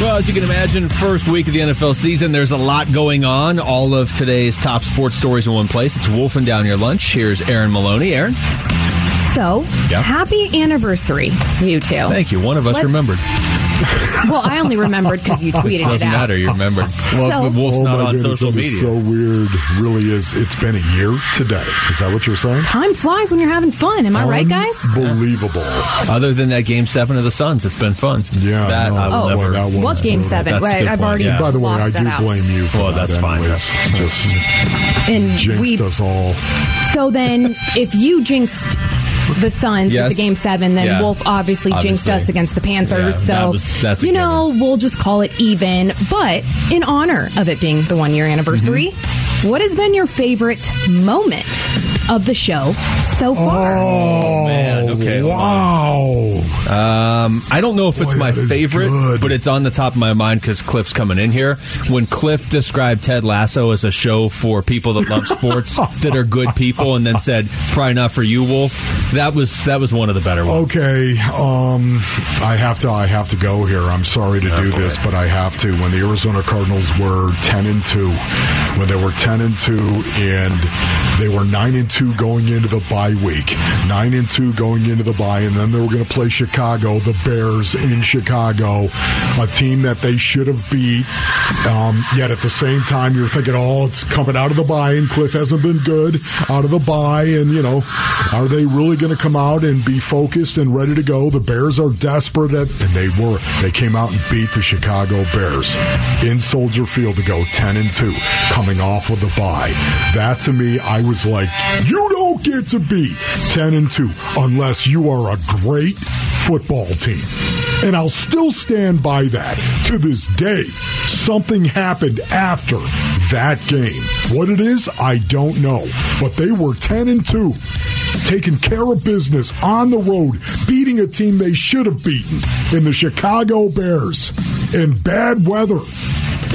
Well, as you can imagine, first week of the NFL season, there's a lot going on. All of today's top sports stories in one place. It's Wolfing Down Your Lunch. Here's Aaron Maloney. Aaron? So, Yeah. happy anniversary, you two. Thank you. One of us What? remembered. Well, I only remembered because you tweeted it Doesn't out. matter. You remembered. Well, So- but Wolf's oh not my on goodness, social media. is so weird. Really is. It's been a year today. Is that what you're saying? Time flies when you're having fun. Am I right, guys? Unbelievable. Other than that game seven of the Suns, it's been fun. Yeah, That no, I will Oh. never. boy, that What was game brutal. seven? That's Right, I've point, already. yeah. By the way, I do that out. blame you for Well, that. that's fine, anyways. Just And jinxed we. us all. So then, if you jinxed the Suns Yes. with the game seven, then Yeah. Wolf obviously, jinxed us against the Panthers. Yeah, so that was- that's you know, we'll just call it even. But in honor of it being the one year anniversary, Mm-hmm. what has been your favorite moment of the show so far? Oh, man. Okay, wow. Um, I don't know if it's Boy, my favorite, good. but it's on the top of my mind because Cliff's coming in here. When Cliff described Ted Lasso as a show for people that love sports, that are good people, and then said it's probably not for you, Wolf. That was that was one of the better ones. Okay, um, I have to. I have to go here. I'm sorry to do this, but I have to. When the Arizona Cardinals were ten and two, when they were ten and two, and they were nine and two going into the bye week, nine and two going into the bye, and then they were going to play Chicago, the Bears in Chicago, a team that they should have beat. Um, yet at the same time, you're thinking, oh, it's coming out of the bye, and Cliff hasn't been good out of the bye, and you know, are they really going to come out and be focused and ready to go? The Bears are desperate, at, and they were. They came out and beat the Chicago Bears in Soldier Field to go ten and two, coming off of the bye. That to me, I was like, you don't get to be ten and two unless you are a great football team. And I'll still stand by that to this day. Something happened after that game. What it is, I don't know. But they were 10 and 2, taking care of business on the road, beating a team they should have beaten in the Chicago Bears in bad weather,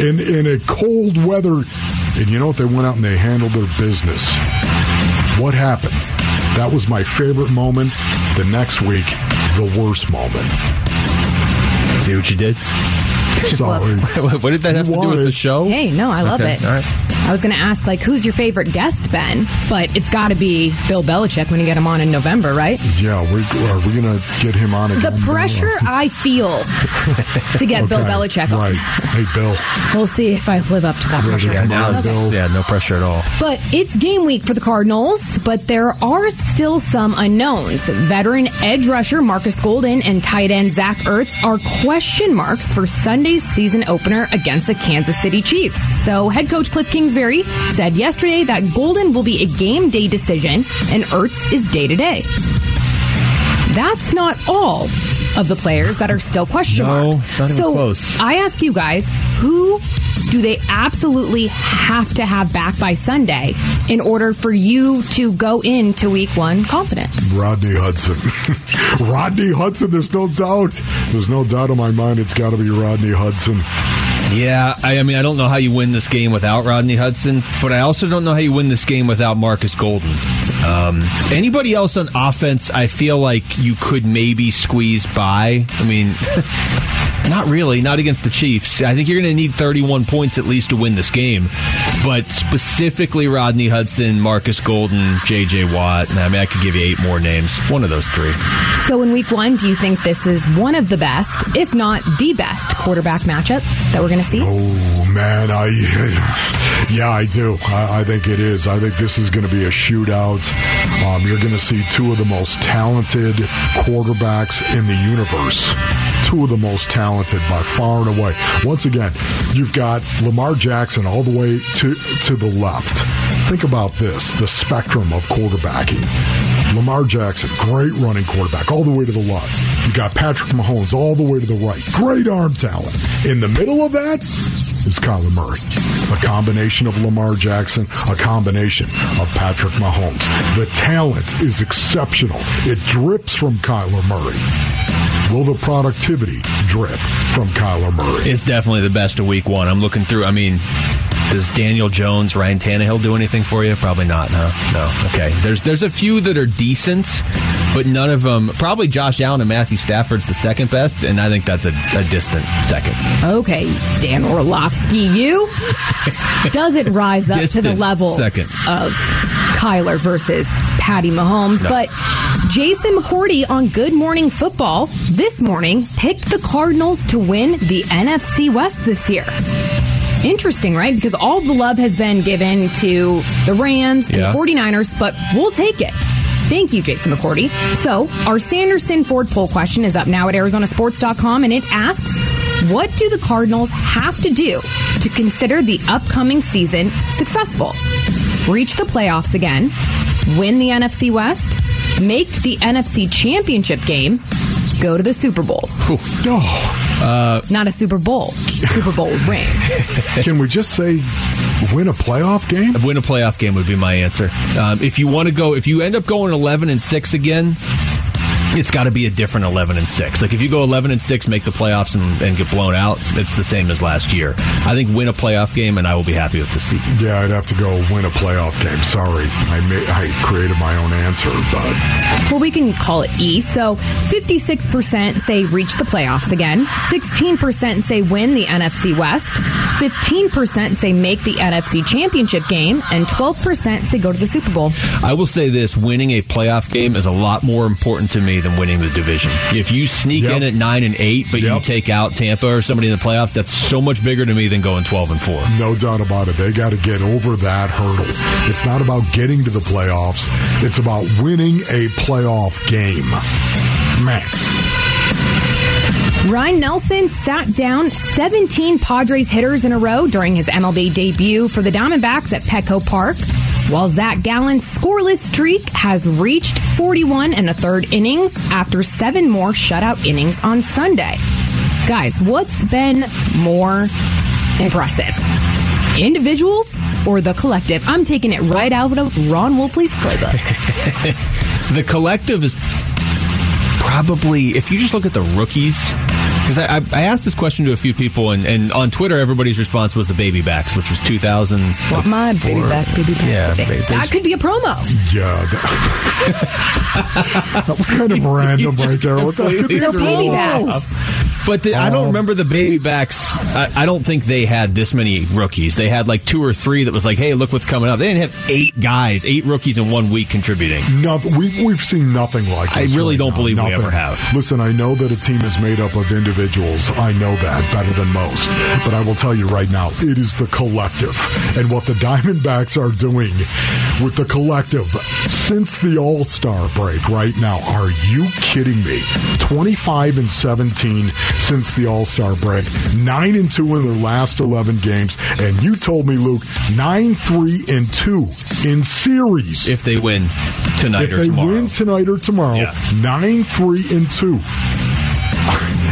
in, in a cold weather. And you know what? They went out and they handled their business. What happened? That was my favorite moment. The next week, the worst moment. See what you did? Sorry. what did that have to do with wanted- the show? Hey, no, I love Okay, it. all right. I was going to ask, like, who's your favorite guest, Ben? But it's got to be Bill Belichick when you get him on in November, right? Yeah, we, uh, are we going to get him on again? The pressure uh, I feel to get Bill Okay, Belichick on. Right. Hey, Bill. We'll see if I live up to that pressure. Yeah, Now, Okay. Bill. yeah, no pressure at all. But it's game week for the Cardinals, but there are still some unknowns. Veteran edge rusher Marcus Golden and tight end Zach Ertz are question marks for Sunday's season opener against the Kansas City Chiefs. So head coach Cliff Kingsbury said yesterday that Golden will be a game day decision and Ertz is day to day. That's not all of the players that are still question No, marks. not even so close. I ask you guys, who do they absolutely have to have back by Sunday in order for you to go into week one confident? Rodney Hudson. Rodney Hudson, there's no doubt. There's no doubt in my mind it's got to be Rodney Hudson. Yeah, I, I mean, I don't know how you win this game without Rodney Hudson, but I also don't know how you win this game without Marcus Golden. Um, anybody else on offense, I feel like you could maybe squeeze by. I mean, not really, not against the Chiefs. I think you're going to need 31 points at least to win this game. But specifically, Rodney Hudson, Marcus Golden, J.J. Watt. I mean, I could give you eight more names. One of those three. So in week one, do you think this is one of the best, if not the best, quarterback matchup that we're going to see? Oh man, I yeah, I do. I, I think it is. I think this is going to be a shootout. Um, you're going to see two of the most talented quarterbacks in the universe. Two of the most talented by far and away. Once again, you've got Lamar Jackson all the way to to the left. Think about this: the spectrum of quarterbacking. Lamar Jackson, great running quarterback, all the way to the left. You got Patrick Mahomes all the way to the right. Great arm talent. In the middle of that is Kyler Murray. A combination of Lamar Jackson, a combination of Patrick Mahomes. The talent is exceptional. It drips from Kyler Murray. Will the productivity drip from Kyler Murray? It's definitely the best of week one. I'm looking through. I mean, does Daniel Jones, Ryan Tannehill do anything for you? Probably not. No, no. Okay. There's there's a few that are decent, but none of them. Probably Josh Allen and Matthew Stafford's the second best, and I think that's a, a distant second. Okay, Dan Orlovsky, you does it rise up Distant to the level second. of Kyler versus Patty Mahomes? No. But Jason McCourty on Good Morning Football this morning picked the Cardinals to win the NFC West this year. Interesting, right? Because all the love has been given to the Rams and Yeah. the 49ers, but we'll take it. Thank you, Jason McCourty. So, our Sanderson Ford poll question is up now at ArizonaSports.com, and it asks What do the Cardinals have to do to consider the upcoming season successful? Reach the playoffs again, win the NFC West, make the NFC Championship game, go to the Super Bowl. Not a Super Bowl, Super Bowl ring. Can we just say win a playoff game? Win a playoff game would be my answer. Um, if you want to go, if you end up going 11 and six again. It's got to be a different 11 and 6. Like if you go 11 and 6, make the playoffs and, and get blown out, it's the same as last year. I think win a playoff game and I will be happy with the season. Yeah, I'd have to go win a playoff game. Sorry, I may, I created my own answer, but Well, we can call it E. So 56% say reach the playoffs again, 16% say win the NFC West, 15% say make the NFC Championship game, and 12% say go to the Super Bowl. I will say this: winning a playoff game is a lot more important to me than winning the division. If you sneak Yep. in at nine and eight, but you take out Tampa or somebody in the playoffs, that's so much bigger to me than going twelve and four. no doubt about it. They got to get over that hurdle. It's not about getting to the playoffs, it's about winning a playoff game. Man, Ryne Nelson sat down 17 Padres hitters in a row during his MLB debut for the Diamondbacks at Petco Park, while Zach Gallen's scoreless streak has reached 41 and a third innings after seven more shutout innings on Sunday. Guys, what's been more impressive? Individuals or the collective? I'm taking it right out of Ron Wolfley's playbook. The collective is probably, if you just look at the rookies, because I, I, I asked this question to a few people, and, and on Twitter, everybody's response was the baby backs, which was 2000. Want my baby back, baby back. Yeah, baby. there's- that could be a promo. yeah. That, that was kind of random right there. What's that? Could be The baby promo. backs. But the, I don't Um, remember the baby backs. I, I don't think they had this many rookies. They had like two or three that was like, hey, look what's coming up. They didn't have eight guys, eight rookies in one week contributing. No, we, we've seen nothing like this. I really right don't now. believe we Nothing. ever have. Listen, I know that a team is made up of individuals. I know that better than most. But I will tell you right now, it is the collective. And what the Diamondbacks are doing with the collective since the All Star break right now, are you kidding me? 25 and 17 since the All Star break, 9 and 2 in their last 11 games. And you told me, Luke, 9 3 and 2 in series If they win tonight if or they win tonight or tomorrow, Yeah. nine, three, and two.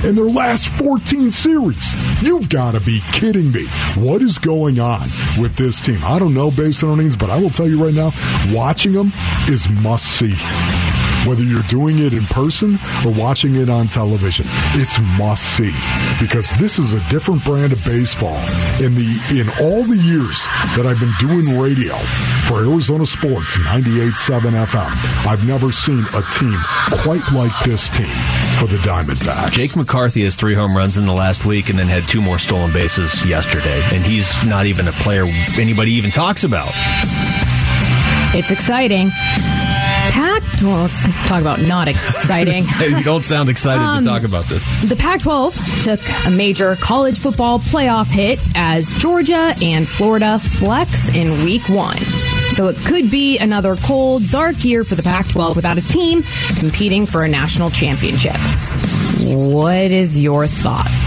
In their last 14 series. You've got to be kidding me. What is going on with this team? I don't know base earnings, but I will tell you right now, watching them is must see. Whether you're doing it in person or watching it on television, it's must see because this is a different brand of baseball. In the in all the years that I've been doing radio for Arizona Sports 98.7 FM, I've never seen a team quite like this team for the Diamondbacks. Jake McCarthy has three home runs in the last week and then had two more stolen bases yesterday. And he's not even a player anybody even talks about. It's exciting. Well, let's talk about not exciting. you don't sound excited Um, to talk about this. The Pac 12 took a major college football playoff hit as Georgia and Florida flex in week one. So it could be another cold, dark year for the Pac 12 without a team competing for a national championship. What is your thoughts?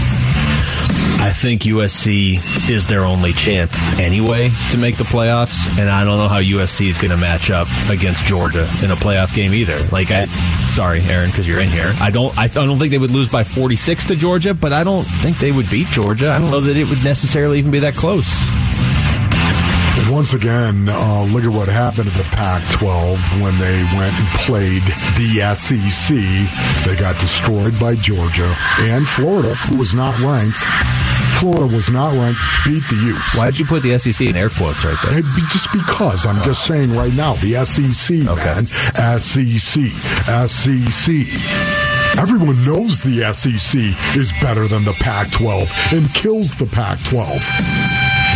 I think USC is their only chance anyway to make the playoffs, and I don't know how USC is going to match up against Georgia in a playoff game either. Like, I, sorry, Aaron, because you're in here. I don't. I don't think they would lose by 46 to Georgia, but I don't think they would beat Georgia. I don't know that it would necessarily even be that close. Once again, uh, look at what happened at the Pac 12 when they went and played the SEC. They got destroyed by Georgia and Florida, who was not ranked. Florida was not ranked, beat the Utes. Why did you put the SEC in air quotes right there? Just because. I'm just saying right now, the SEC, Okay. man. SEC. SEC. Everyone knows the SEC is better than the Pac 12 and kills the Pac 12.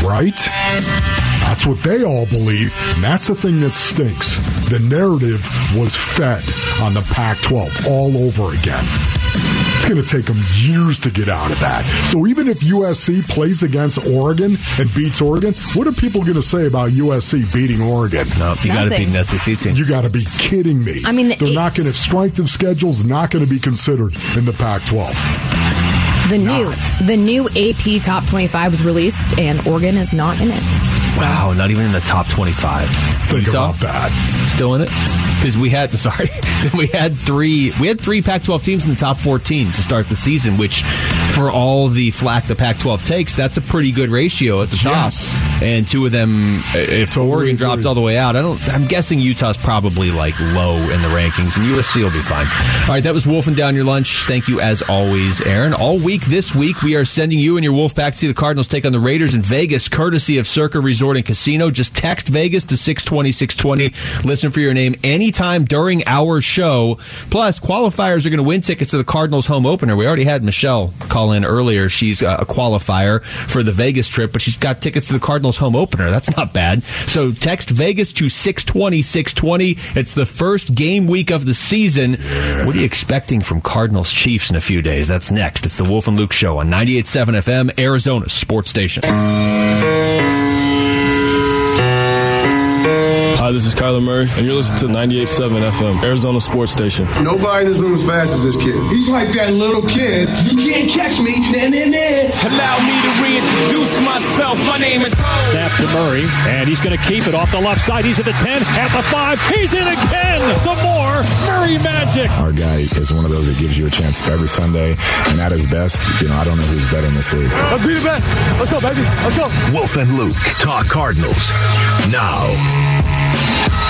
Right? That's what they all believe. And that's the thing that stinks. The narrative was fed on the Pac 12 all over again. It's going to take them years to get out of that. So even if USC plays against Oregon and beats Oregon, what are people going to say about USC beating Oregon? No, you got to beat an SEC team. You got to be kidding me. I mean, the they're eight- not going to strength of schedules not going to be considered in the Pac-12. The new the new AP top 25 was released, and Oregon is not in it. Wow, not even in the top 25. Think Utah? about that. Still in it? Because we had sorry, we had three we had three Pac-12 teams in the top 14 to start the season, which for all the flack the Pac-12 takes, that's a pretty good ratio at the top. Yes. And two of them, uh, if Totally Oregon agree. dropped all the way out, I don't. I'm guessing Utah's probably like low in the rankings, and USC will be fine. All right, that was Wolfing down your lunch. Thank you as always, Aaron. All week this week, we are sending you and your Wolf back to see the Cardinals take on the Raiders in Vegas, courtesy of Circa Resort and Casino. Just text Vegas to 620 620. Listen for your name anytime during our show. Plus, qualifiers are going to win tickets to the Cardinals home opener. We already had Michelle call in earlier. She's a qualifier for the Vegas trip, but she's got tickets to the Cardinals home opener. That's not bad. So text Vegas to 620 620. It's the first game week of the season. What are you expecting from Cardinals Chiefs in a few days? That's next. It's the Wolf and Luke Show on 98.7 FM, Arizona Sports Station. Yeah. Hi, this is Kyler Murray, and you're listening to 98.7 FM, Arizona Sports Station. Nobody in this room as fast as this kid. He's like that little kid. You can't catch me. Nah, nah, nah. Allow me to reintroduce myself. My name is Snap to Murray, and he's going to keep it off the left side. He's at the 10, at the 5. He's in again. Some more Murray magic. Our guy is one of those that gives you a chance every Sunday, and at his best, you know, I don't know who's better in this league. Let's be the best. Let's go, baby. Let's go. Wolf and Luke talk Cardinals now.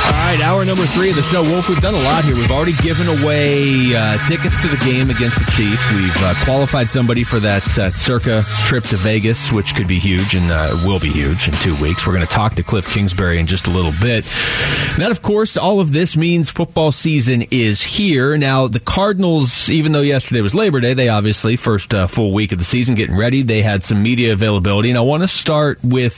All right, hour number three of the show. Wolf, we've done a lot here. We've already given away uh, tickets to the game against the Chiefs. We've uh, qualified somebody for that uh, circa trip to Vegas, which could be huge and uh, will be huge in two weeks. We're going to talk to Cliff Kingsbury in just a little bit. And that, of course, all of this means football season is here. Now, the Cardinals, even though yesterday was Labor Day, they obviously, first uh, full week of the season, getting ready. They had some media availability. And I want to start with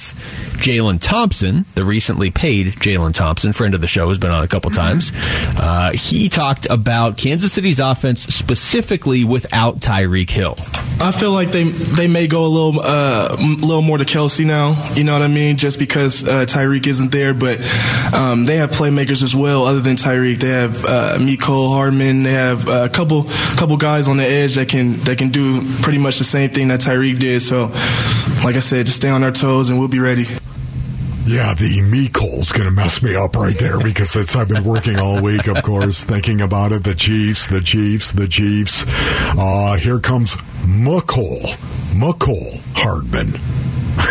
Jalen Thompson, the recently paid Jalen Thompson, friend of the show, has been on a couple times. Uh, he talked about Kansas City's offense specifically without Tyreek Hill. I feel like they they may go a little uh, little more to Kelce now. You know what I mean? Just because uh, Tyreek isn't there, but um, they have playmakers as well. Other than Tyreek, they have uh, Miko Hardman. They have uh, a couple couple guys on the edge that can that can do pretty much the same thing that Tyreek did. So, like I said, just stay on our toes and we'll be ready. Yeah, the me Cole's going to mess me up right there because it's I've been working all week, of course, thinking about it. The Chiefs, the Chiefs, the Chiefs. Uh, here comes Mecole, Mecole Hardman.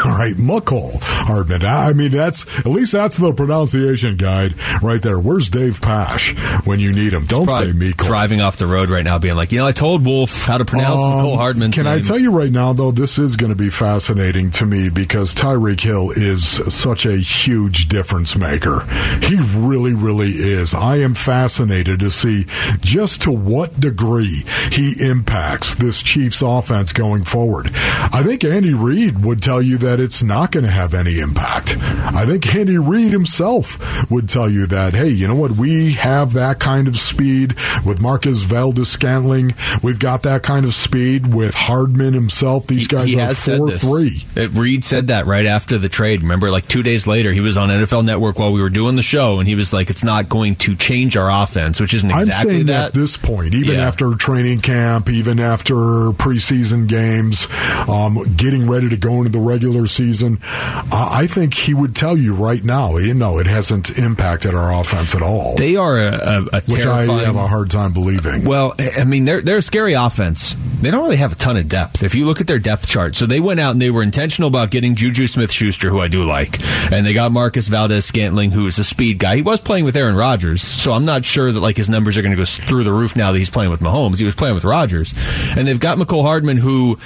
All right, McCall Hardman. I mean, that's at least that's the pronunciation guide right there. Where's Dave Pasch when you need him? Don't say Probably driving off the road right now, being like, you know, I told Wolf how to pronounce Nicole Hardman's Um, Can I tell you right now, though, this is going to be fascinating to me because Tyreek Hill is such a huge difference maker. He really, really is. I am fascinated to see just to what degree he impacts this Chiefs offense going forward. I think Andy Reid would tell you that that it's not going to have any impact. I think Andy Reid himself would tell you that, hey, you know what? We have that kind of speed with Marquez Valdes-Scantling. We've got that kind of speed with Hardman himself. These guys he are 4 this. 3. Uh, Reed said that right after the trade. Remember, like two days later, he was on NFL Network while we were doing the show, and he was like, "It's not going to change our offense," which isn't exactly I'm saying that. at this point, even Yeah. after training camp, even after preseason games, um, getting ready to go into the regular season, uh, I think he would tell you right now, you know, it hasn't impacted our offense at all. They are a, a, a which I have a hard time believing. Well, I mean, they're they're a scary offense. They don't really have a ton of depth. If you look at their depth chart, so they went out and they were intentional about getting Juju Smith Schuster, who I do like, and they got Marquez Valdes-Scantling, who is a speed guy. He was playing with Aaron Rodgers, so I'm not sure that like his numbers are going to go through the roof now that he's playing with Mahomes. He was playing with Rodgers, and they've got Mecole Hardman, who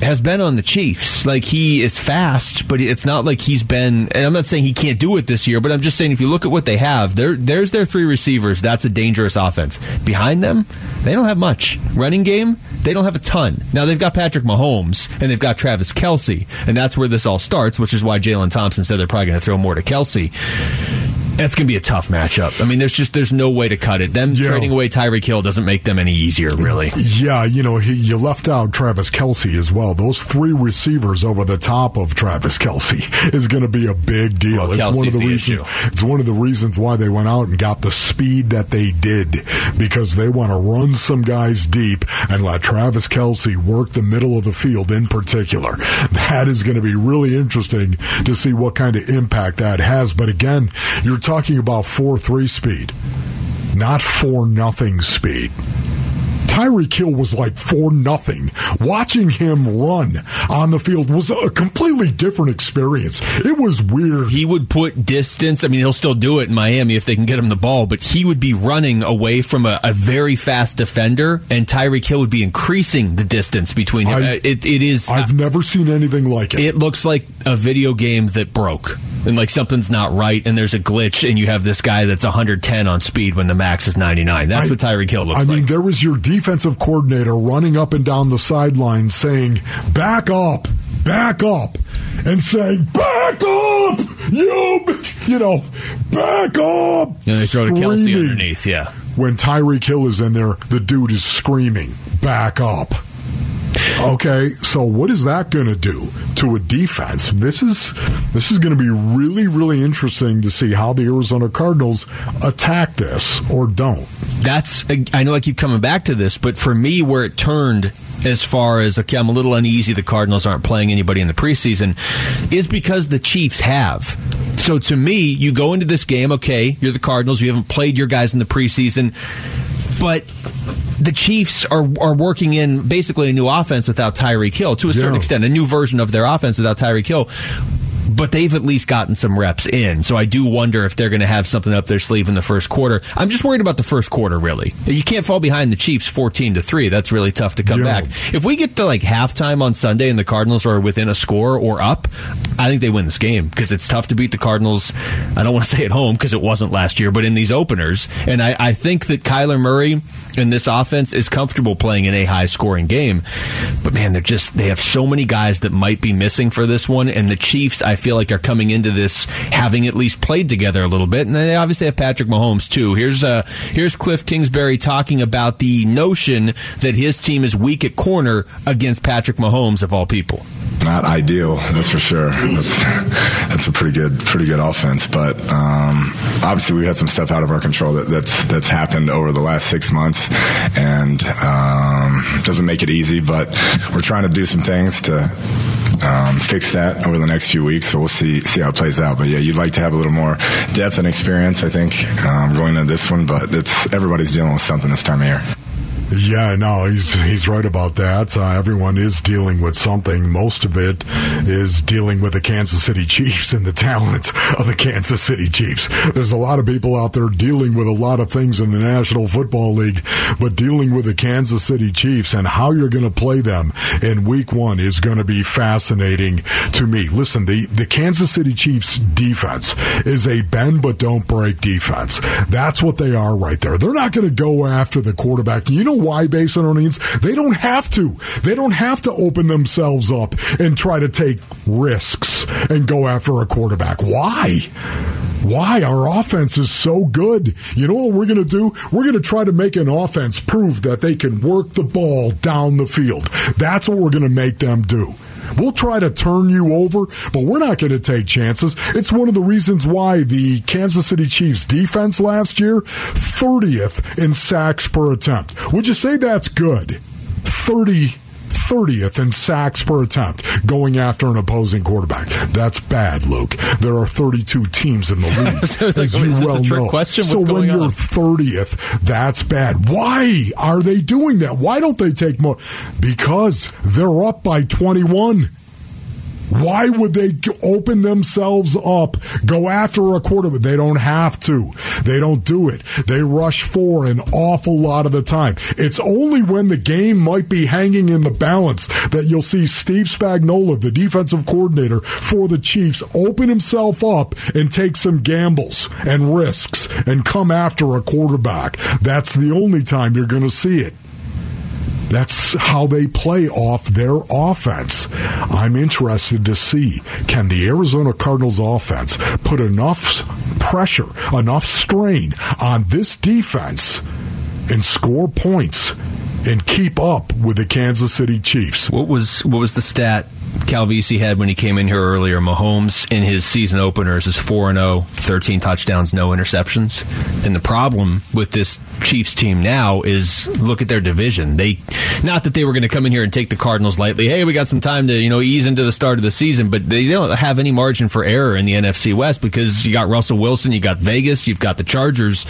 has been on the Chiefs. Like he is fast, but it's not like he's been. And I'm not saying he can't do it this year, but I'm just saying if you look at what they have, there there's their three receivers. That's a dangerous offense. Behind them, they don't have much running game. They don't have a ton. Now they've got Patrick Mahomes and they've got Travis Kelce, and that's where this all starts. Which is why Jalen Thompson said they're probably going to throw more to Kelce. That's going to be a tough matchup. I mean, there's just there's no way to cut it. Them Yeah. trading away Tyreek Hill doesn't make them any easier, really. Yeah, you know, he, you left out Travis Kelce as well. Those three receivers over the top of Travis Kelce is going to be a big deal. Well, it's one of the, the reasons. issue. It's one of the reasons why they went out and got the speed that they did because they want to run some guys deep and let Travis Kelce work the middle of the field in particular. That is going to be really interesting to see what kind of impact that has. But again, you're talking about four three speed not 4 nothing speed. Tyreek Hill was like 4 nothing. Watching him run on the field was a completely different experience. It was weird. He would put distance. I mean, he'll still do it in Miami if they can get him the ball, but he would be running away from a, a very fast defender, and Tyreek Hill would be increasing the distance between him. I- Uh, it, it is. I've never seen anything like it. It looks like a video game that broke, and like something's not right, and there's a glitch, and you have this guy that's 110 on speed when the max is 99. That's I- what Tyreek Hill looks like. I mean, there was your defensive coordinator running up and down the sideline saying, back up, back up, and saying, back up, you, you know, back up. And they throw to Kelce underneath, yeah. When Tyreek Hill is in there, the dude is screaming, back up. Okay, so what is that going to do to a defense? This is this is going to be really really interesting to see how the Arizona Cardinals attack this or don't. that's I know I keep coming back to this, but for me, where it turned as far as okay, I'm a little uneasy. The Cardinals aren't playing anybody in the preseason, is because the Chiefs have. So to me, you go into this game, okay, you're the Cardinals, you haven't played your guys in the preseason, but the Chiefs are are working in basically a new offense without Tyreek Hill to a certain Yeah. extent, a new version of their offense without Tyreek Hill. But they've at least gotten some reps in, so I do wonder if they're going to have something up their sleeve in the first quarter. I'm just worried about the first quarter. Really, you can't fall behind the Chiefs 14 to three. That's really tough to come back. If we get to like halftime on Sunday and the Cardinals are within a score or up, I think they win this game because it's tough to beat the Cardinals. I don't want to say at home because it wasn't last year, but in these openers, and I, I think that Kyler Murray and this offense is comfortable playing in a high scoring game. But man, they're just they have so many guys that might be missing for this one, and the Chiefs I feel like are coming into this having at least played together a little bit, and they obviously have Patrick Mahomes too. Here's uh here's Cliff Kingsbury talking about the notion that his team is weak at corner against Patrick Mahomes of all people. Not ideal, that's for sure. That's that's a pretty good pretty good offense, but um, obviously we had some stuff out of our control that, that's that's happened over the last six months, and um, doesn't make it easy. But we're trying to do some things to um, fix that over the next few weeks. So we'll see see how it plays out. But yeah, you'd like to have a little more depth and experience, I think, um, going into this one. But it's everybody's dealing with something this time of year. Yeah, no, he's he's right about that. Uh, everyone is dealing with something. Most of it is dealing with the Kansas City Chiefs and the talent of the Kansas City Chiefs. There's a lot of people out there dealing with a lot of things in the National Football League, but dealing with the Kansas City Chiefs and how you're going to play them in Week One is going to be fascinating to me. Listen, the the Kansas City Chiefs defense is a bend but don't break defense. That's what they are right there. They're not going to go after the quarterback. You know why Basinonians? They don't have to. They don't have to open themselves up and try to take risks and go after a quarterback. Why? Why our offense is so good? You know what we're going to do? We're going to try to make an offense prove that they can work the ball down the field. That's what we're going to make them do. We'll try to turn you over, but we're not going to take chances. It's one of the reasons why the Kansas City Chiefs defense last year, 30th in sacks per attempt. Would you say that's good? 30 30th in sacks per attempt going after an opposing quarterback. That's bad, Luke. There are 32 teams in the league, so like, as you well know. Question? so when you're on? 30th, that's bad. Why are they doing that? Why don't they take more? Because they're up by 21. Why would they open themselves up, go after a quarterback? They don't have to. They don't do it. They rush for an awful lot of the time. It's only when the game might be hanging in the balance that you'll see Steve Spagnuolo, the defensive coordinator for the Chiefs, open himself up and take some gambles and risks and come after a quarterback. That's the only time you're going to see it. That's how they play off their offense. I'm interested to see can the Arizona Cardinals offense put enough pressure, enough strain on this defense and score points and keep up with the Kansas City Chiefs. What was what was the stat Calvisi had when he came in here earlier? Mahomes in his season openers is 4 0, 13 touchdowns, no interceptions. And the problem with this Chiefs team now is look at their division. They not that they were going to come in here and take the Cardinals lightly. Hey, we got some time to, you know, ease into the start of the season, but they don't have any margin for error in the NFC West because you got Russell Wilson, you got Vegas, you've got the Chargers.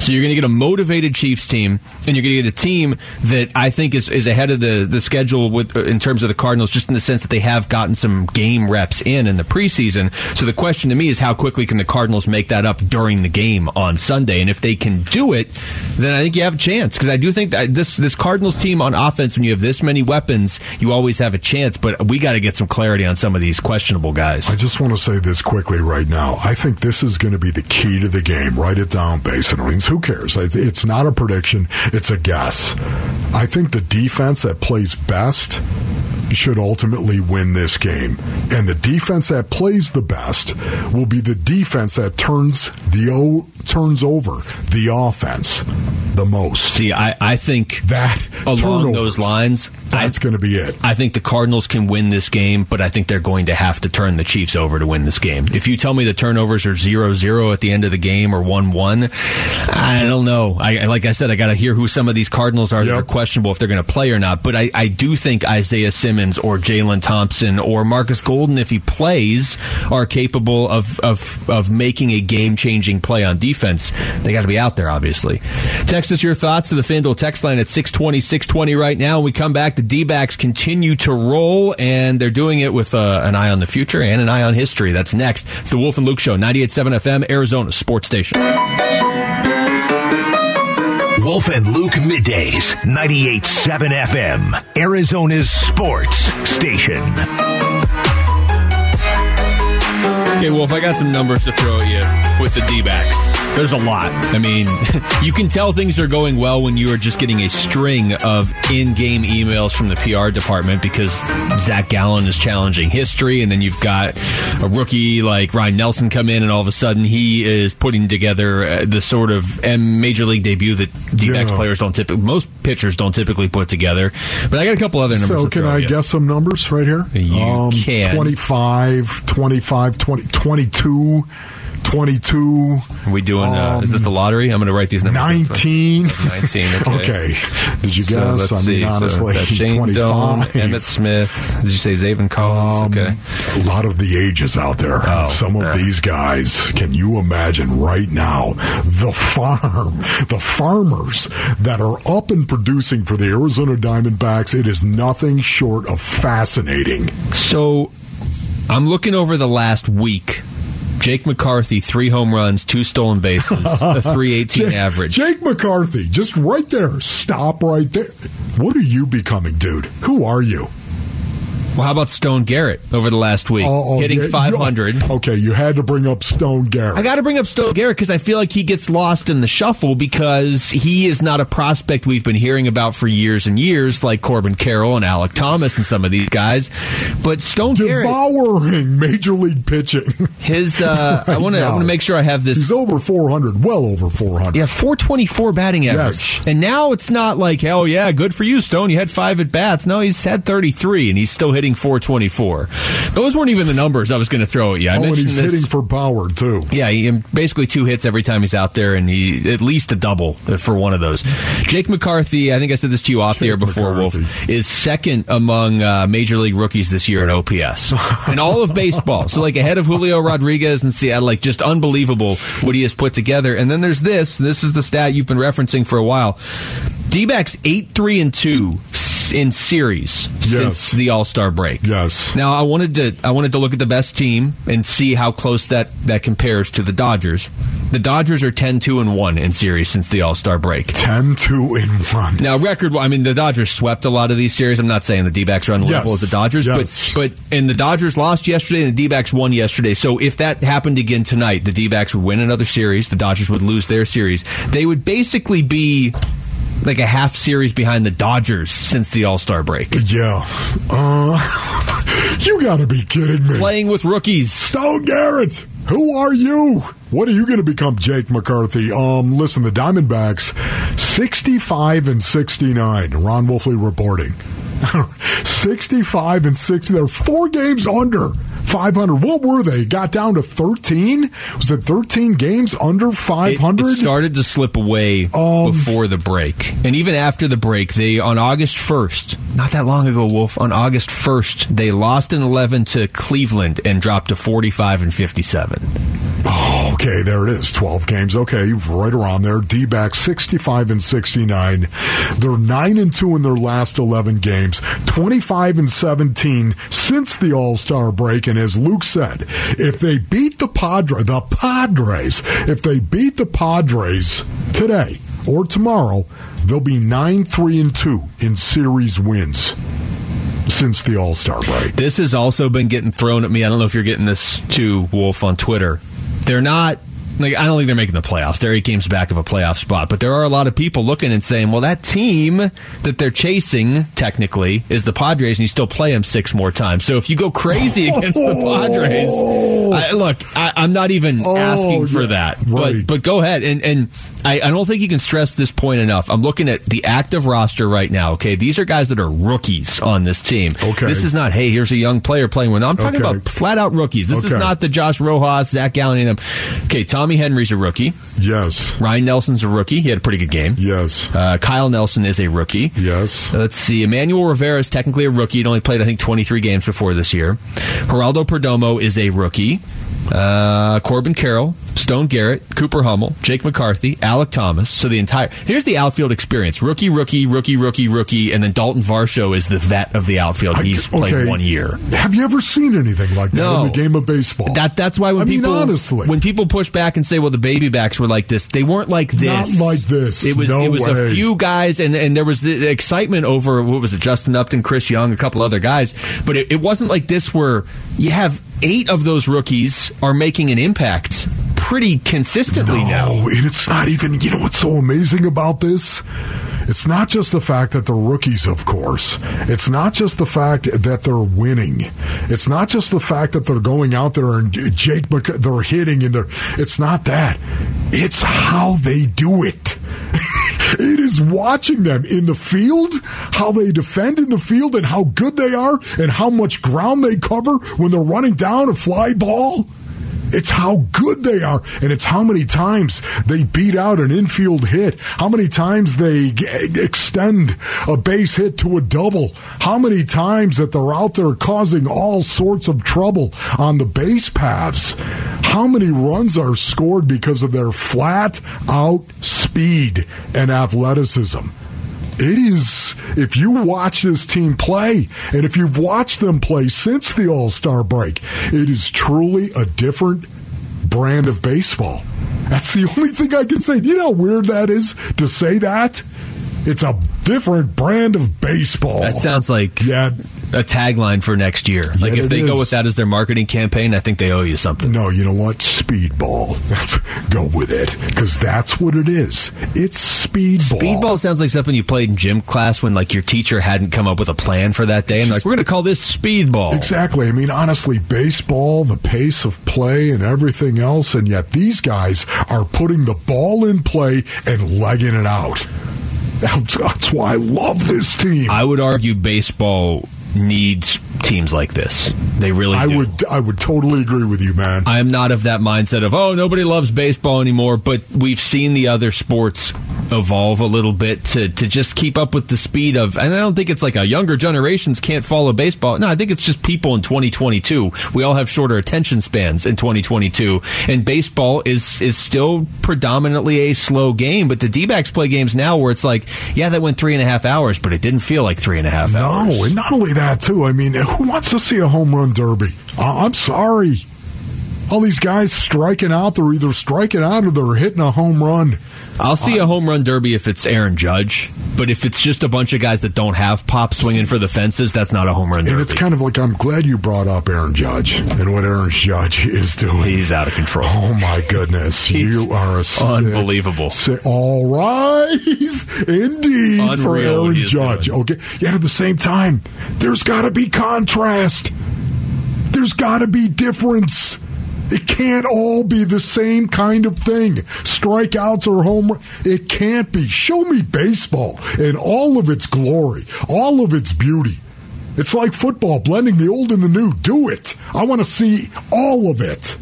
So you're going to get a motivated Chiefs team and you're going to get a team that I think is, is ahead of the, the schedule with in terms of the Cardinals just in the sense that they have gotten some game reps in in the preseason. So the question to me is how quickly can the Cardinals make that up during the game on Sunday? And if they can do it, then I think you have a chance because I do think that this this Cardinals team on offense, when you have this many weapons, you always have a chance. But we got to get some clarity on some of these questionable guys. I just want to say this quickly right now. I think this is going to be the key to the game. Write it down, Basin Rings. Who cares? It's not a prediction; it's a guess. I think the defense that plays best should ultimately win this game. And the defense that plays the best will be the defense that turns the o, turns over the offense the most. See, I, I think that along turnovers, those lines, that's going to be it. I think the Cardinals can win this game, but I think they're going to have to turn the Chiefs over to win this game. If you tell me the turnovers are 0-0 at the end of the game or 1-1, I don't know. I like I said, I got to hear who some of these Cardinals are. Yep. That are questionable if they're going to play or not. But I, I do think Isaiah Simmons or Jalen Thompson or Marcus Golden, if he plays, are capable of of, of making a game changing play on defense. They got to be out there, obviously. Text us your thoughts to the FanDuel text line at 620, 620 right now. When we come back, D backs continue to roll, and they're doing it with uh, an eye on the future and an eye on history. That's next. It's the Wolf and Luke Show, 98.7 FM, Arizona Sports Station. Wolf and Luke middays, 98.7 FM, Arizona's sports station. Okay, Wolf, I got some numbers to throw at you with the D backs. There's a lot. I mean, you can tell things are going well when you are just getting a string of in-game emails from the PR department because Zach Gallen is challenging history, and then you've got a rookie like Ryne Nelson come in, and all of a sudden he is putting together uh, the sort of major league debut that D-backs yeah. players don't typically, most pitchers don't typically put together. But I got a couple other numbers. So can I you. guess some numbers right here? You um, can. 25, 25, 20, 22. 22. Are we doing, um, uh, is this the um, lottery? I'm going to write these numbers. 19. 19, okay. okay. Did you so guess? let's I see. mean, honestly, so Shane 25. Doan, Emmitt Smith. Did you say Zaven Collins? Um, okay. A lot of the ages out there. Oh, Some of yeah. these guys, can you imagine right now the farm, the farmers that are up and producing for the Arizona Diamondbacks? It is nothing short of fascinating. So I'm looking over the last week Jake McCarthy, three home runs, two stolen bases, a 318 Jake, average. Jake McCarthy, just right there. Stop right there. What are you becoming, dude? Who are you? Well, how about Stone Garrett over the last week, Oh, oh, hitting yeah, you- 500? okay, you had to bring up Stone Garrett. I got to bring up Stone Garrett because I feel like he gets lost in the shuffle because he is not a prospect we've been hearing about for years and years, like Corbin Carroll and Alek Thomas and some of these guys. But Stone Garrett, Devouring major league pitching. his uh, I Right want to I want to make sure I have this. He's over 400, well over 400. Yeah, 424 batting average. Yes. And now it's not like, oh, yeah, good for you, Stone. You had five at bats. No, he's had 33, and he's still hitting 424. Those weren't even the numbers I was going to throw at you. I oh, mentioned he's this. hitting for power, too. Yeah, he, basically two hits every time he's out there, and he at least a double for one of those. Jake McCarthy, I think I said this to you off the air before, McCarthy. Wolf, is second among uh, major league rookies this year in OPS in all of baseball. So like ahead of Julio Rodriguez and Seattle, like just unbelievable what he has put together. And then there's this. This is the stat you've been referencing for a while. D-backs eight three and two in series since the All Star break. Yes. Now I wanted to I wanted to look at the best team and see how close that that compares to the Dodgers. The Dodgers are 10-2 and 1 in series since the All-Star break. 10-2 and 1. Now record I mean the Dodgers swept a lot of these series. I'm not saying the D-backs are on the Yes. level of the Dodgers, Yes. but but and the Dodgers lost yesterday and the D-backs won yesterday. So if that happened again tonight, the D-backs would win another series, the Dodgers would lose their series. They would basically be like a half series behind the Dodgers since the All-Star break. Yeah. Uh, you got to be kidding me. Playing with rookies. Stone Garrett, who are you? What are you going to become, Jake McCarthy? Um, listen, the Diamondbacks, 65 and 69. Ron Wolfley reporting. 65 and 60. They're four games under 500. What were they? Got down to 13? Was it 13 games under 500? it started to slip away Um, before the break. And even after the break, they on August 1st, not that long ago, Wolf, on August 1st, they lost in 11 to Cleveland and dropped to 45 and 57. Oh, okay, there it is. 12 games. Okay, right around there. D back 65 and 69. They're 9 and 2 in their last 11 games, 25 and 17 since the All Star break. And as Luke said, if they beat the Padres, the Padres, if they beat the Padres today or tomorrow, they'll be 9 3 and 2 in series wins since the All Star break. This has also been getting thrown at me. I don't know if you're getting this too, Wolf, on Twitter. They're not. Like, I don't think they're making the playoffs. They're eight games back of a playoff spot. But there are a lot of people looking and saying, well, that team that they're chasing, technically, is the Padres, and you still play them six more times. So if you go crazy against the Padres, I, look, I, I'm not even Oh, asking for yeah, that. right. But, but go ahead. And, and I, I don't think you can stress this point enough. I'm looking at the active roster right now, okay? These are guys that are rookies on this team. Okay. This is not, hey, here's a young player playing with. I'm talking Okay. about flat out rookies. This is not the Josh Rojas, Zach Gallen, and them. Okay, Tommy Henry's a rookie. Yes. Ryne Nelson's a rookie. He had a pretty good game. Yes. Uh, Kyle Nelson is a rookie. Yes. Uh, Let's see. Emmanuel Rivera is technically a rookie. He'd only played, I think, 23 games before this year. Geraldo Perdomo is a rookie. Uh, Corbin Carroll, Stone Garrett, Cooper Hummel, Jake McCarthy, Alek Thomas. So the entire here's the outfield experience: rookie, rookie, rookie, rookie, rookie, and then Dalton Varsho is the vet of the outfield. He's played okay. one year. Have you ever seen anything like that No. in the game of baseball? That that's why when I mean, people honestly. when people push back and say, "Well, the baby backs were like this," they weren't like this. Not like this. It was No it was a few guys, and and there was the excitement over what was it, Justin Upton, Chris Young, a couple other guys, but it, it wasn't like this where you have eight of those rookies are making an impact pretty consistently now. No, and it's not even, you know what's so amazing about this? It's not just the fact that they're rookies, of course. It's not just the fact that they're winning. It's not just the fact that they're going out there and Jake, Mc- they're hitting and they're, it's not that. It's how they do it. it is watching them in the field, how they defend in the field and how good they are and how much ground they cover when they're running down a fly ball. It's how good they are, and it's how many times they beat out an infield hit, how many times they g- extend a base hit to a double, how many times that they're out there causing all sorts of trouble on the base paths, how many runs are scored because of their flat out speed and athleticism. It is, if you watch this team play, and if you've watched them play since the All Star break, it is truly a different brand of baseball. That's the only thing I can say. Do you know how weird that is to say that? It's a different brand of baseball. That sounds like yeah. a tagline for next year. Like Yeah, if they go with that as their marketing campaign, I think they owe you something. No, you know what? Speedball. That's, go with it because that's what it is. It's speedball. Speedball sounds like something you played in gym class when like your teacher hadn't come up with a plan for that day, and like, we're going to call this speedball. Exactly. I mean, honestly, baseball, the pace of play, and everything else, and yet these guys are putting the ball in play and legging it out. That's, why I love this team. I would argue baseball needs teams like this. They really I do. would, I would totally agree with you, man. I am not of that mindset of oh nobody loves baseball anymore, but we've seen the other sports evolve a little bit to to just keep up with the speed of and I don't think it's like a younger generations can't follow baseball. No, I think it's just people in 2022. We all have shorter attention spans in 2022 and baseball is is still predominantly a slow game, but the D-backs play games now where it's like, yeah, that went three and a half hours, but it didn't feel like three and a half hours. No, and not only that too. I mean, who wants to see a home run derby? I- I'm sorry. All these guys striking out, they're either striking out or they're hitting a home run. I'll see a home run derby if it's Aaron Judge, but if it's just a bunch of guys that don't have pop swinging for the fences, that's not a home run derby. And it's kind of like I'm glad you brought up Aaron Judge and what Aaron Judge is doing. He's out of control. Oh my goodness, you are a sick- unbelievable. sick- all rise, indeed, for Unreal what Aaron Judge. Okay, yet at the same time, there's got to be contrast. There's got to be difference. It can't all be the same kind of thing. Strikeouts or home. It can't be. Show me baseball in all of its glory, all of its beauty. It's like football, blending the old and the new. Do it. I want to see all of it,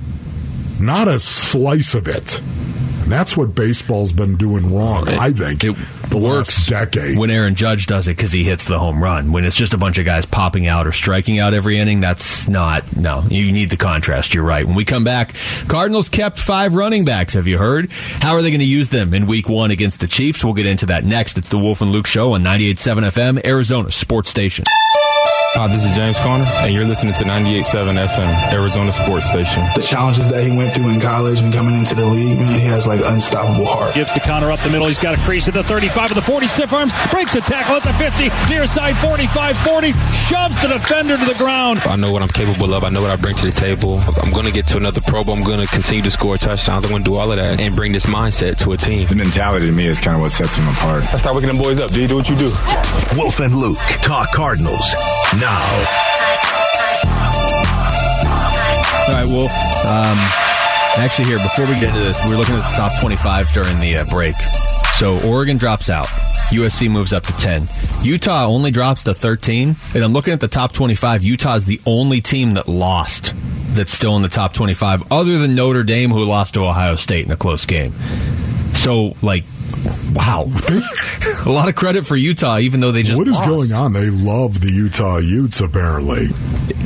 not a slice of it. And that's what baseball's been doing wrong, I think. It the works decade. when Aaron Judge does it because he hits the home run. When it's just a bunch of guys popping out or striking out every inning, that's not, no, you need the contrast. You're right. When we come back, Cardinals kept five running backs. Have you heard? How are they going to use them in week one against the Chiefs? We'll get into that next. It's the Wolf and Luke Show on 98.7 FM, Arizona Sports Station. Hi, this is James Conner, and you're listening to 98.7 FM, Arizona Sports Station. The challenges that he went through in college and coming into the league, man, he has like unstoppable heart. Gives to Conner up the middle. He's got a crease at the 35 of the 40. Stiff arms. Breaks a tackle at the 50. Near side 45 40. Shoves the defender to the ground. I know what I'm capable of. I know what I bring to the table. I'm going to get to another Pro Bowl. I'm going to continue to score touchdowns. I'm going to do all of that and bring this mindset to a team. The mentality to me is kind of what sets him apart. I start waking them boys up. D, do what you do. Wolf and Luke talk Cardinals now. All right, well, um, actually, here, before we get into this, we're looking at the top 25 during the uh, break. So Oregon drops out. USC moves up to 10. Utah only drops to 13. And I'm looking at the top 25. Utah is the only team that lost that's still in the top 25, other than Notre Dame, who lost to Ohio State in a close game. So, like, wow. a lot of credit for Utah, even though they just What is lost. going on? They love the Utah Utes, apparently.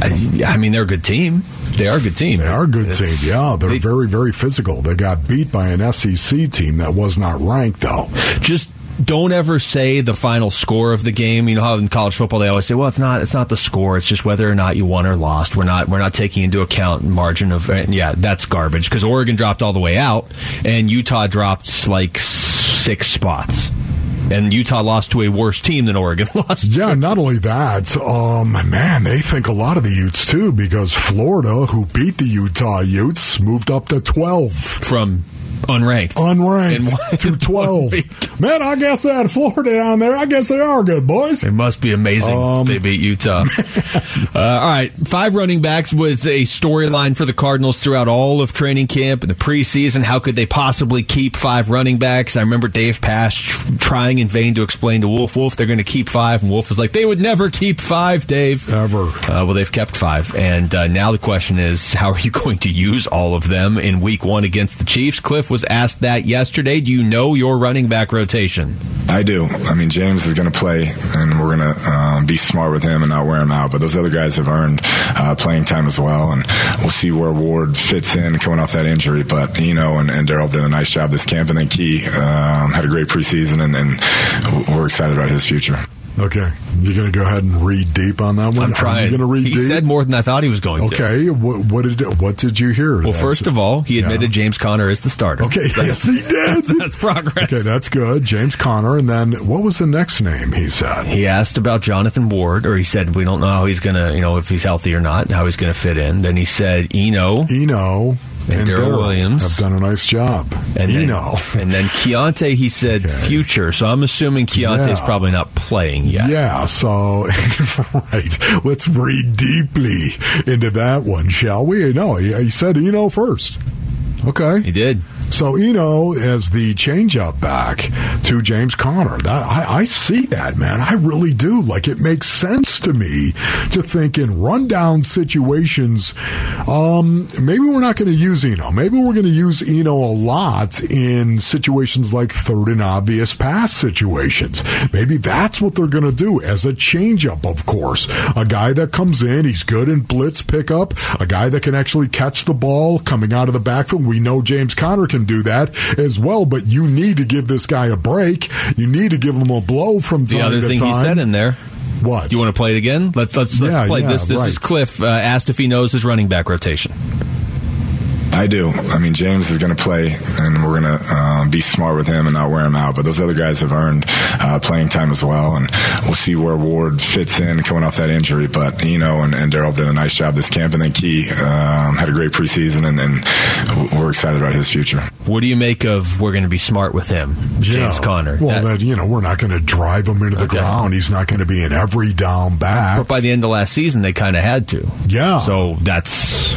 I, I mean, they're a good team. They are a good team. They are a good It's- team. Yeah, they're they- very, very physical. They got beat by an SEC team that was not ranked, though. just don't ever say the final score of the game. You know how in college football they always say, "Well, it's not it's not the score. It's just whether or not you won or lost. We're not we're not taking into account margin of yeah, that's garbage because Oregon dropped all the way out and Utah dropped like six spots." And Utah lost to a worse team than Oregon lost. Yeah, not only that, um, man, they think a lot of the Utes too because Florida, who beat the Utah Utes, moved up to twelve from unranked, unranked through twelve. Man, I guess they had Florida down there. I guess they are good boys. It must be amazing Um, they beat Utah. uh, all right, five running backs was a storyline for the Cardinals throughout all of training camp and the preseason. How could they possibly keep five running backs? I remember Dave Pasch trying in vain to explain to Wolf, Wolf, they're going to keep five, and Wolf was like, they would never keep five, Dave. Ever. Uh, well, they've kept five, and uh, now the question is, how are you going to use all of them in Week One against the Chiefs? Cliff was asked that yesterday. Do you know your running back rotation? I do. I mean, James is going to play, and we're going to um, be smart with him and not wear him out. But those other guys have earned uh, playing time as well, and we'll see where Ward fits in coming off that injury. But you know, and, and Darrel did a nice job this camp, and then Key um, had a great preseason, and, and we're excited about his future. Okay, you're going to go ahead and read deep on that one. I'm trying. You're going to read he deep. said more than I thought he was going to. Okay, what, what did what did you hear? Well, That's- first of all, he admitted Yeah. James Conner is the starter. Okay, yes, he did. That's, that's progress. Okay, that's good. James Conner, and then what was the next name he said? He asked about Jonathan Ward, or he said we don't know how he's gonna, you know, if he's healthy or not, how he's gonna fit in. Then he said Eno, Eno, and, Darrel Darrel Williams. have done a nice job. and then, Eno. and then Keaontay. He said future, so I'm assuming Keaontay's Yeah. probably not playing yet. Yeah, so right. Let's read deeply into that one, shall we? No, he, he said Eno first. Okay, he did. So Eno as the changeup back to James Conner. That I, I see that man. I really do. Like it makes sense to me to think in rundown situations. Um, maybe we're not going to use Eno. Maybe we're going to use Eno a lot in situations like third and obvious pass situations. Maybe that's what they're going to do as a changeup. Of course, a guy that comes in, he's good in blitz pickup. A guy that can actually catch the ball coming out of the backfield. We know James Conner can do that as well, but you need to give this guy a break. You need to give him a blow from time The time other to thing time. he said in there. What? Do you want to play it again? Let's let's let's Yeah, play yeah, this. This is. Cliff uh, asked if he knows his running back rotation. I do. I mean, James is going to play, and we're going to um, be smart with him and not wear him out. But those other guys have earned uh, playing time as well, and we'll see where Ward fits in coming off that injury. But you know, and, and Darrel did a nice job this camp, and then Key um, had a great preseason, and, and we're excited about his future. What do you make of we're going to be smart with him, James Yeah. Conner? Well, That- that, you know, we're not going to drive him into the Okay. ground. He's not going to be an every down back. but by the end of last season, they kind of had to. Yeah. So that's.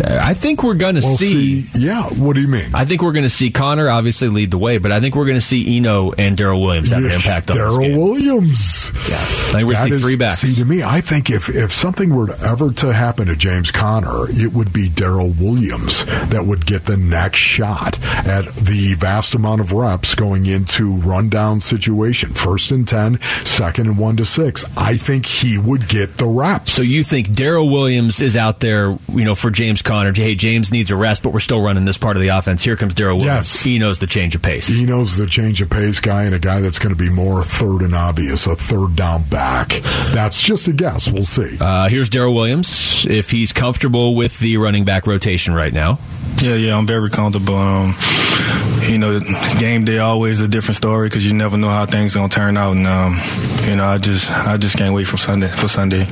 I think we're going to We'll see. see. Yeah. What do you mean? I think we're going to see Conner obviously lead the way, but I think we're going to see Eno and Darrel Williams have an Yes, impact on Darrel. Williams. Yeah, I think we're going to see three backs. See, to me, I think if, if something were to ever to happen to James Conner, it would be Darrel Williams that would get the next shot at the vast amount of reps going into rundown situation. First and 10, second and 1 to 6. I think he would get the reps. So you think Darrel Williams is out there, you know, for James Conner? Hey, James needs a rest, but we're still running this part of the offense. Here comes Darrel Williams. Yes. He knows the change of pace. He knows the change of pace guy and a guy that's going to be more third and obvious, a third down back. That's just a guess. We'll see. Uh, here's Darrel Williams. If he's comfortable with the running back rotation right now, Yeah, yeah, I'm very comfortable. Um, you know, game day always a different story because you never know how things are gonna turn out, and um, you know, I just I just can't wait for Sunday for Sunday.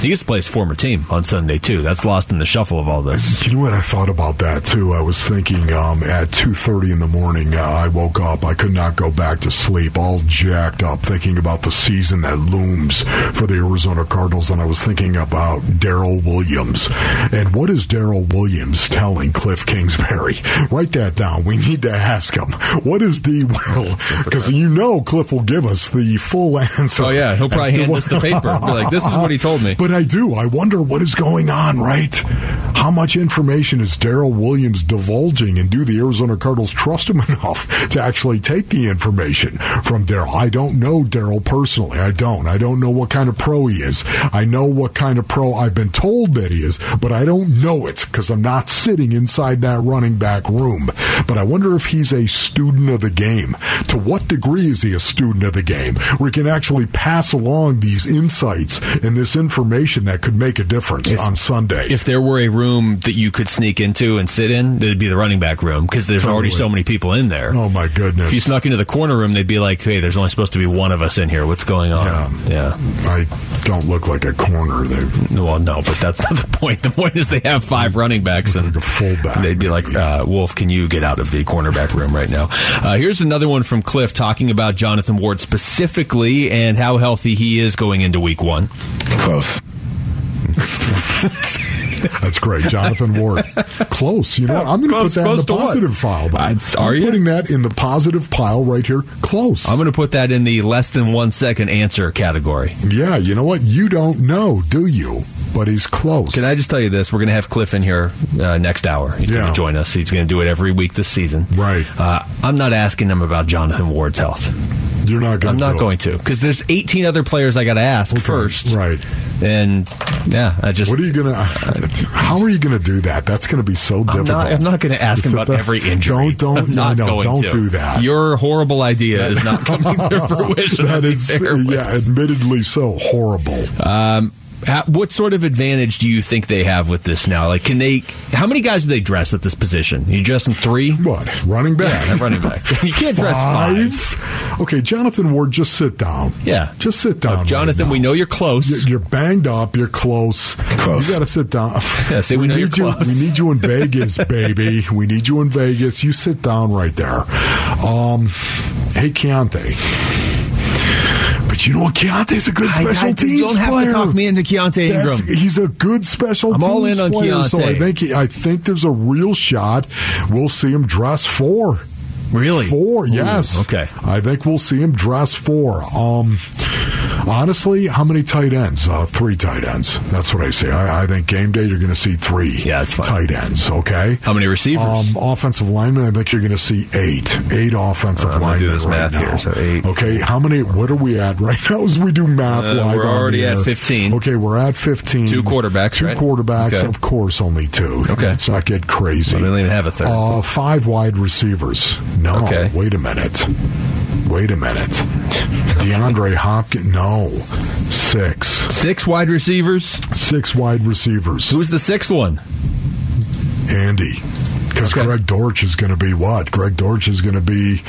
he gets to play his former team on Sunday too. That's lost in the shuffle of all this. You know what I thought about that too. I was thinking um, at two thirty in the morning, uh, I woke up. I could not go back to sleep, all jacked up, thinking about the season that looms for the Arizona Cardinals, and I was thinking about Darrel Williams and what is Darrel Williams telling Cliff Kingsbury? Write that down. We need to ask him. What is D Will? Because you know Cliff will give us the full answer. Oh, yeah. He'll probably hand us the paper. Be like, "This is what he told me." But I do. I wonder what is going on, right? How much information is Darrel Williams divulging, and do the Arizona Cardinals trust him enough to actually take the information from Darrel? I don't know Darrel personally. I don't. I don't know what kind of pro he is. I know what kind of pro I've been told that he is, but I don't know it because I'm not sitting inside that running back room. But I wonder if he's a student of the game. To what degree is he a student of the game? Where he can actually pass along these insights and this information that could make a difference on Sunday. If there were a room that you could sneak into and sit in, it'd be the running back room because there's already so many people in there. oh my goodness. If you snuck into the corner room, they'd be like, "Hey, there's only supposed to be one of us in here. What's going on?" Yeah. I don't look like a corner. They Well, no, but that's not the point. The point is they have five running backs and a fullback. they'd be like, uh, "Wolf, can you get out of the cornerback room right now?" Uh, here's another one from Cliff talking about Jonathan Ward specifically and how healthy he is going into Week One. Close. That's great, Jonathan Ward. Close. You know what? I'm going to put that in the positive file. though. Are I'm you? putting that in the positive pile right here. Close. I'm going to put that in the less than one second answer category. yeah. You know what? You don't know, do you? But he's close. Can I just tell you this? We're going to have Cliff in here uh, next hour. He's going to join us. He's going to do it every week this season. Right. Uh, I'm not asking him about Jonathan Ward's health. You're not going I'm not going it. to because there's 18 other players I got to ask first. Right. And yeah, I just. What are you going to? How are you going to do that? That's going to be so I'm difficult. not, I'm not going to ask him about every injury. Don't don't not no, no, don't to. do that. Your horrible idea is not coming to fruition. that is yeah, admittedly so horrible. Um, what sort of advantage do you think they have with this now? Like, can they? How many guys do they dress at this position? You dressing three? What running back? Yeah, running back. you can't dress five. Okay, Jonathan Ward, just sit down. Yeah, just sit down. Oh, Jonathan, right we know you're close. You're, banged up. You're close. Close. You got to sit down. Yeah, say we know need you're you. We need you in Vegas, baby. We need you in Vegas. You sit down right there. Um, hey, Keaontay. But you know what? Keaontay's a good special I- teams you don't have to talk me into Keontae That's- Ingram. He's a good special I'm teams all in on player. So I think I think there's a real shot. We'll see him dress four. Really? Four, Ooh, yes. okay. I think we'll see him dress four. Um, honestly, how many tight ends? Uh, three tight ends. That's what I say. I, I think game day you're going to see three. Yeah, that's fine. Tight ends. Okay. How many receivers? Um, offensive linemen. I think you're going to see eight. Eight offensive I'm gonna linemen do this right math now. here, so eight. Okay. How many? What are we at right now? As we do math Uh, live, we're already at. 15. Okay, we're at fifteen. Two quarterbacks, Two right? quarterbacks. Okay. Of course, only two. Okay. Let's not get crazy. We don't even have a third. Uh, five wide receivers. No. Okay. Wait a minute. Wait a minute. DeAndre Hopkins. No. Six. Six wide receivers. Six wide receivers. Who's the sixth one? Andy. Because Okay. Greg Dortch is going to be what? Greg Dortch is going to be.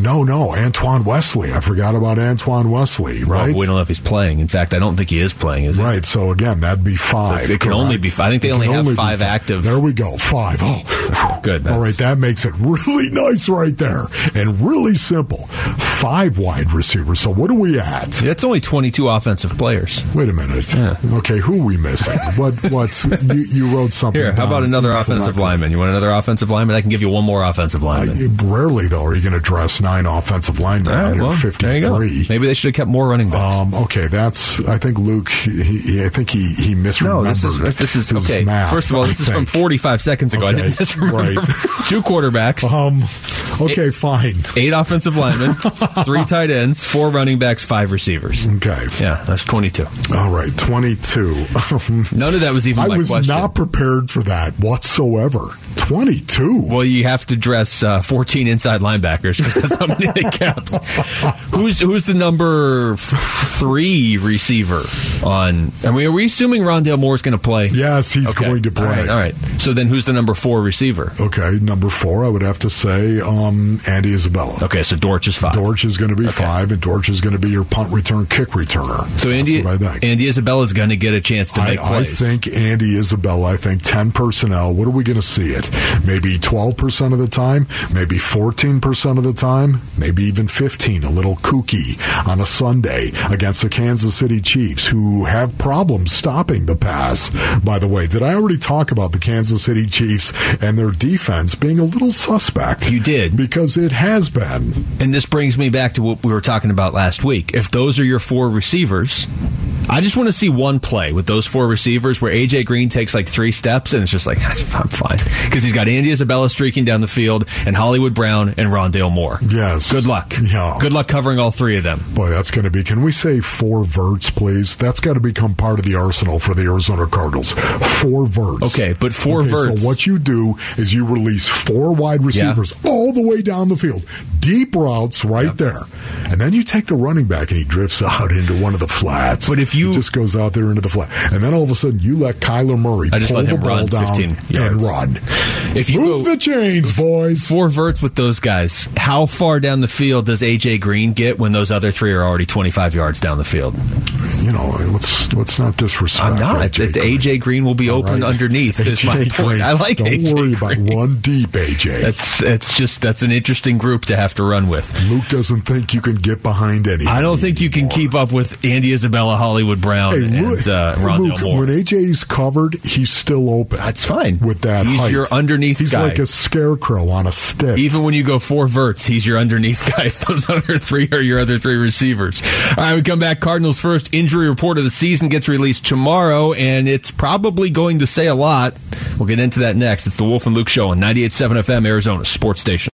No, no. Antoine Wesley. I forgot about Antoine Wesley, right? Well, we don't know if he's playing. In fact, I don't think he is playing. Is he? Right. So again, that'd be five. So it can only be five. I think they It only have be five active. There we go. Five. Oh, Good. All right, that makes it really nice right there, and really simple. Five wide receivers. So what are we at? That's only 22 offensive players. Wait a minute. Yeah. Okay, who are we missing? what? What's you? You wrote something. Here, how about another offensive lineman? You want another offensive lineman? I can give you one more offensive lineman. Uh, rarely though are you going to dress nine offensive linemen All right, on your well, there you go. fifty-three. Maybe they should have kept more running backs. Um, okay, that's. I think Luke. He, he, I think he he misremembered. no, this is this is his okay. math, First of all, I this is from 45 seconds ago. I didn't misremember. right. Two quarterbacks, Um. Okay, fine. eight offensive linemen, three tight ends, four running backs, five receivers. Okay. Yeah, that's 22. All right, twenty-two. None of that was even I my was question. not prepared for that whatsoever. Twenty-two. Well, you have to dress uh, 14 inside linebackers because that's how many they kept. who's who's the number three receiver on? I mean, are we assuming Rondale Moore's going to play? Yes, he's Okay. going to play. All right, all right. So then, who's the number four receiver? Okay, number four, I would have to say um, Andy Isabella. Okay, so Dortch is five. Dortch is going to be five, and Dortch is going to be your punt return kick returner. So Andy, That's what I think. Andy Isabella is going to get a chance to I, make I think Andy Isabella. I think ten personnel. What are we going to see it? Maybe twelve percent of the time. Maybe fourteen percent of the time. Maybe even fifteen. A little kooky on a Sunday against the Kansas City Chiefs, who have problems stopping the pass. By the way, did I already talk about the Kansas City Chiefs and their defense being a little suspect? You did. because it has been. And this brings me back to what we were talking about last week. If those are your four receivers, I just want to see one play with those four receivers where AJ Green takes like three steps and it's just like I'm fine because he's got Andy Isabella streaking down the field and Hollywood Brown and Rondale Moore. Yes. Good luck. Yeah. Good luck covering all three of them. Boy, that's going to be. Can we say four verts, please? That's got to become part of the arsenal for the Arizona Cardinals. Four verts. Okay, but four Okay, verts. So what you do is you release four wide receivers all the way down the field, deep routes right there, and then you take the running back and he drifts out into one of the flats. But if you- he just goes out there into the flat, and then all of a sudden you let Kyler Murray I just pull let the ball run down 15 and yards. run. If you Move the chains, boys. four verts with those guys, how far down the field does AJ Green get when those other three are already 25 yards down the field? You know, let's let's not disrespect. I'm not. AJ The AJ Green will be All open right. underneath. Is my point. Green. I like Don't AJ worry Green. about one deep, AJ. That's it's just that's an interesting group to have to run with. Luke doesn't think you can get behind any. I don't think you can keep up with Andy Isabella, Hollywood Brown, Hey, and Luke, uh, Rondale Luke Moore. when AJ's covered, he's still open. That's fine with that He's height. your underneath He's guy. like a scarecrow on a stick. Even when you go four verts, he's your underneath guy. If those other three are your other three receivers. All right, we come back. Cardinals' first injury report of the season gets released tomorrow, and it's probably going to say a lot. We'll get into that next. It's the Wolf and Luke Show on 98.7 FM, Arizona Sports Station.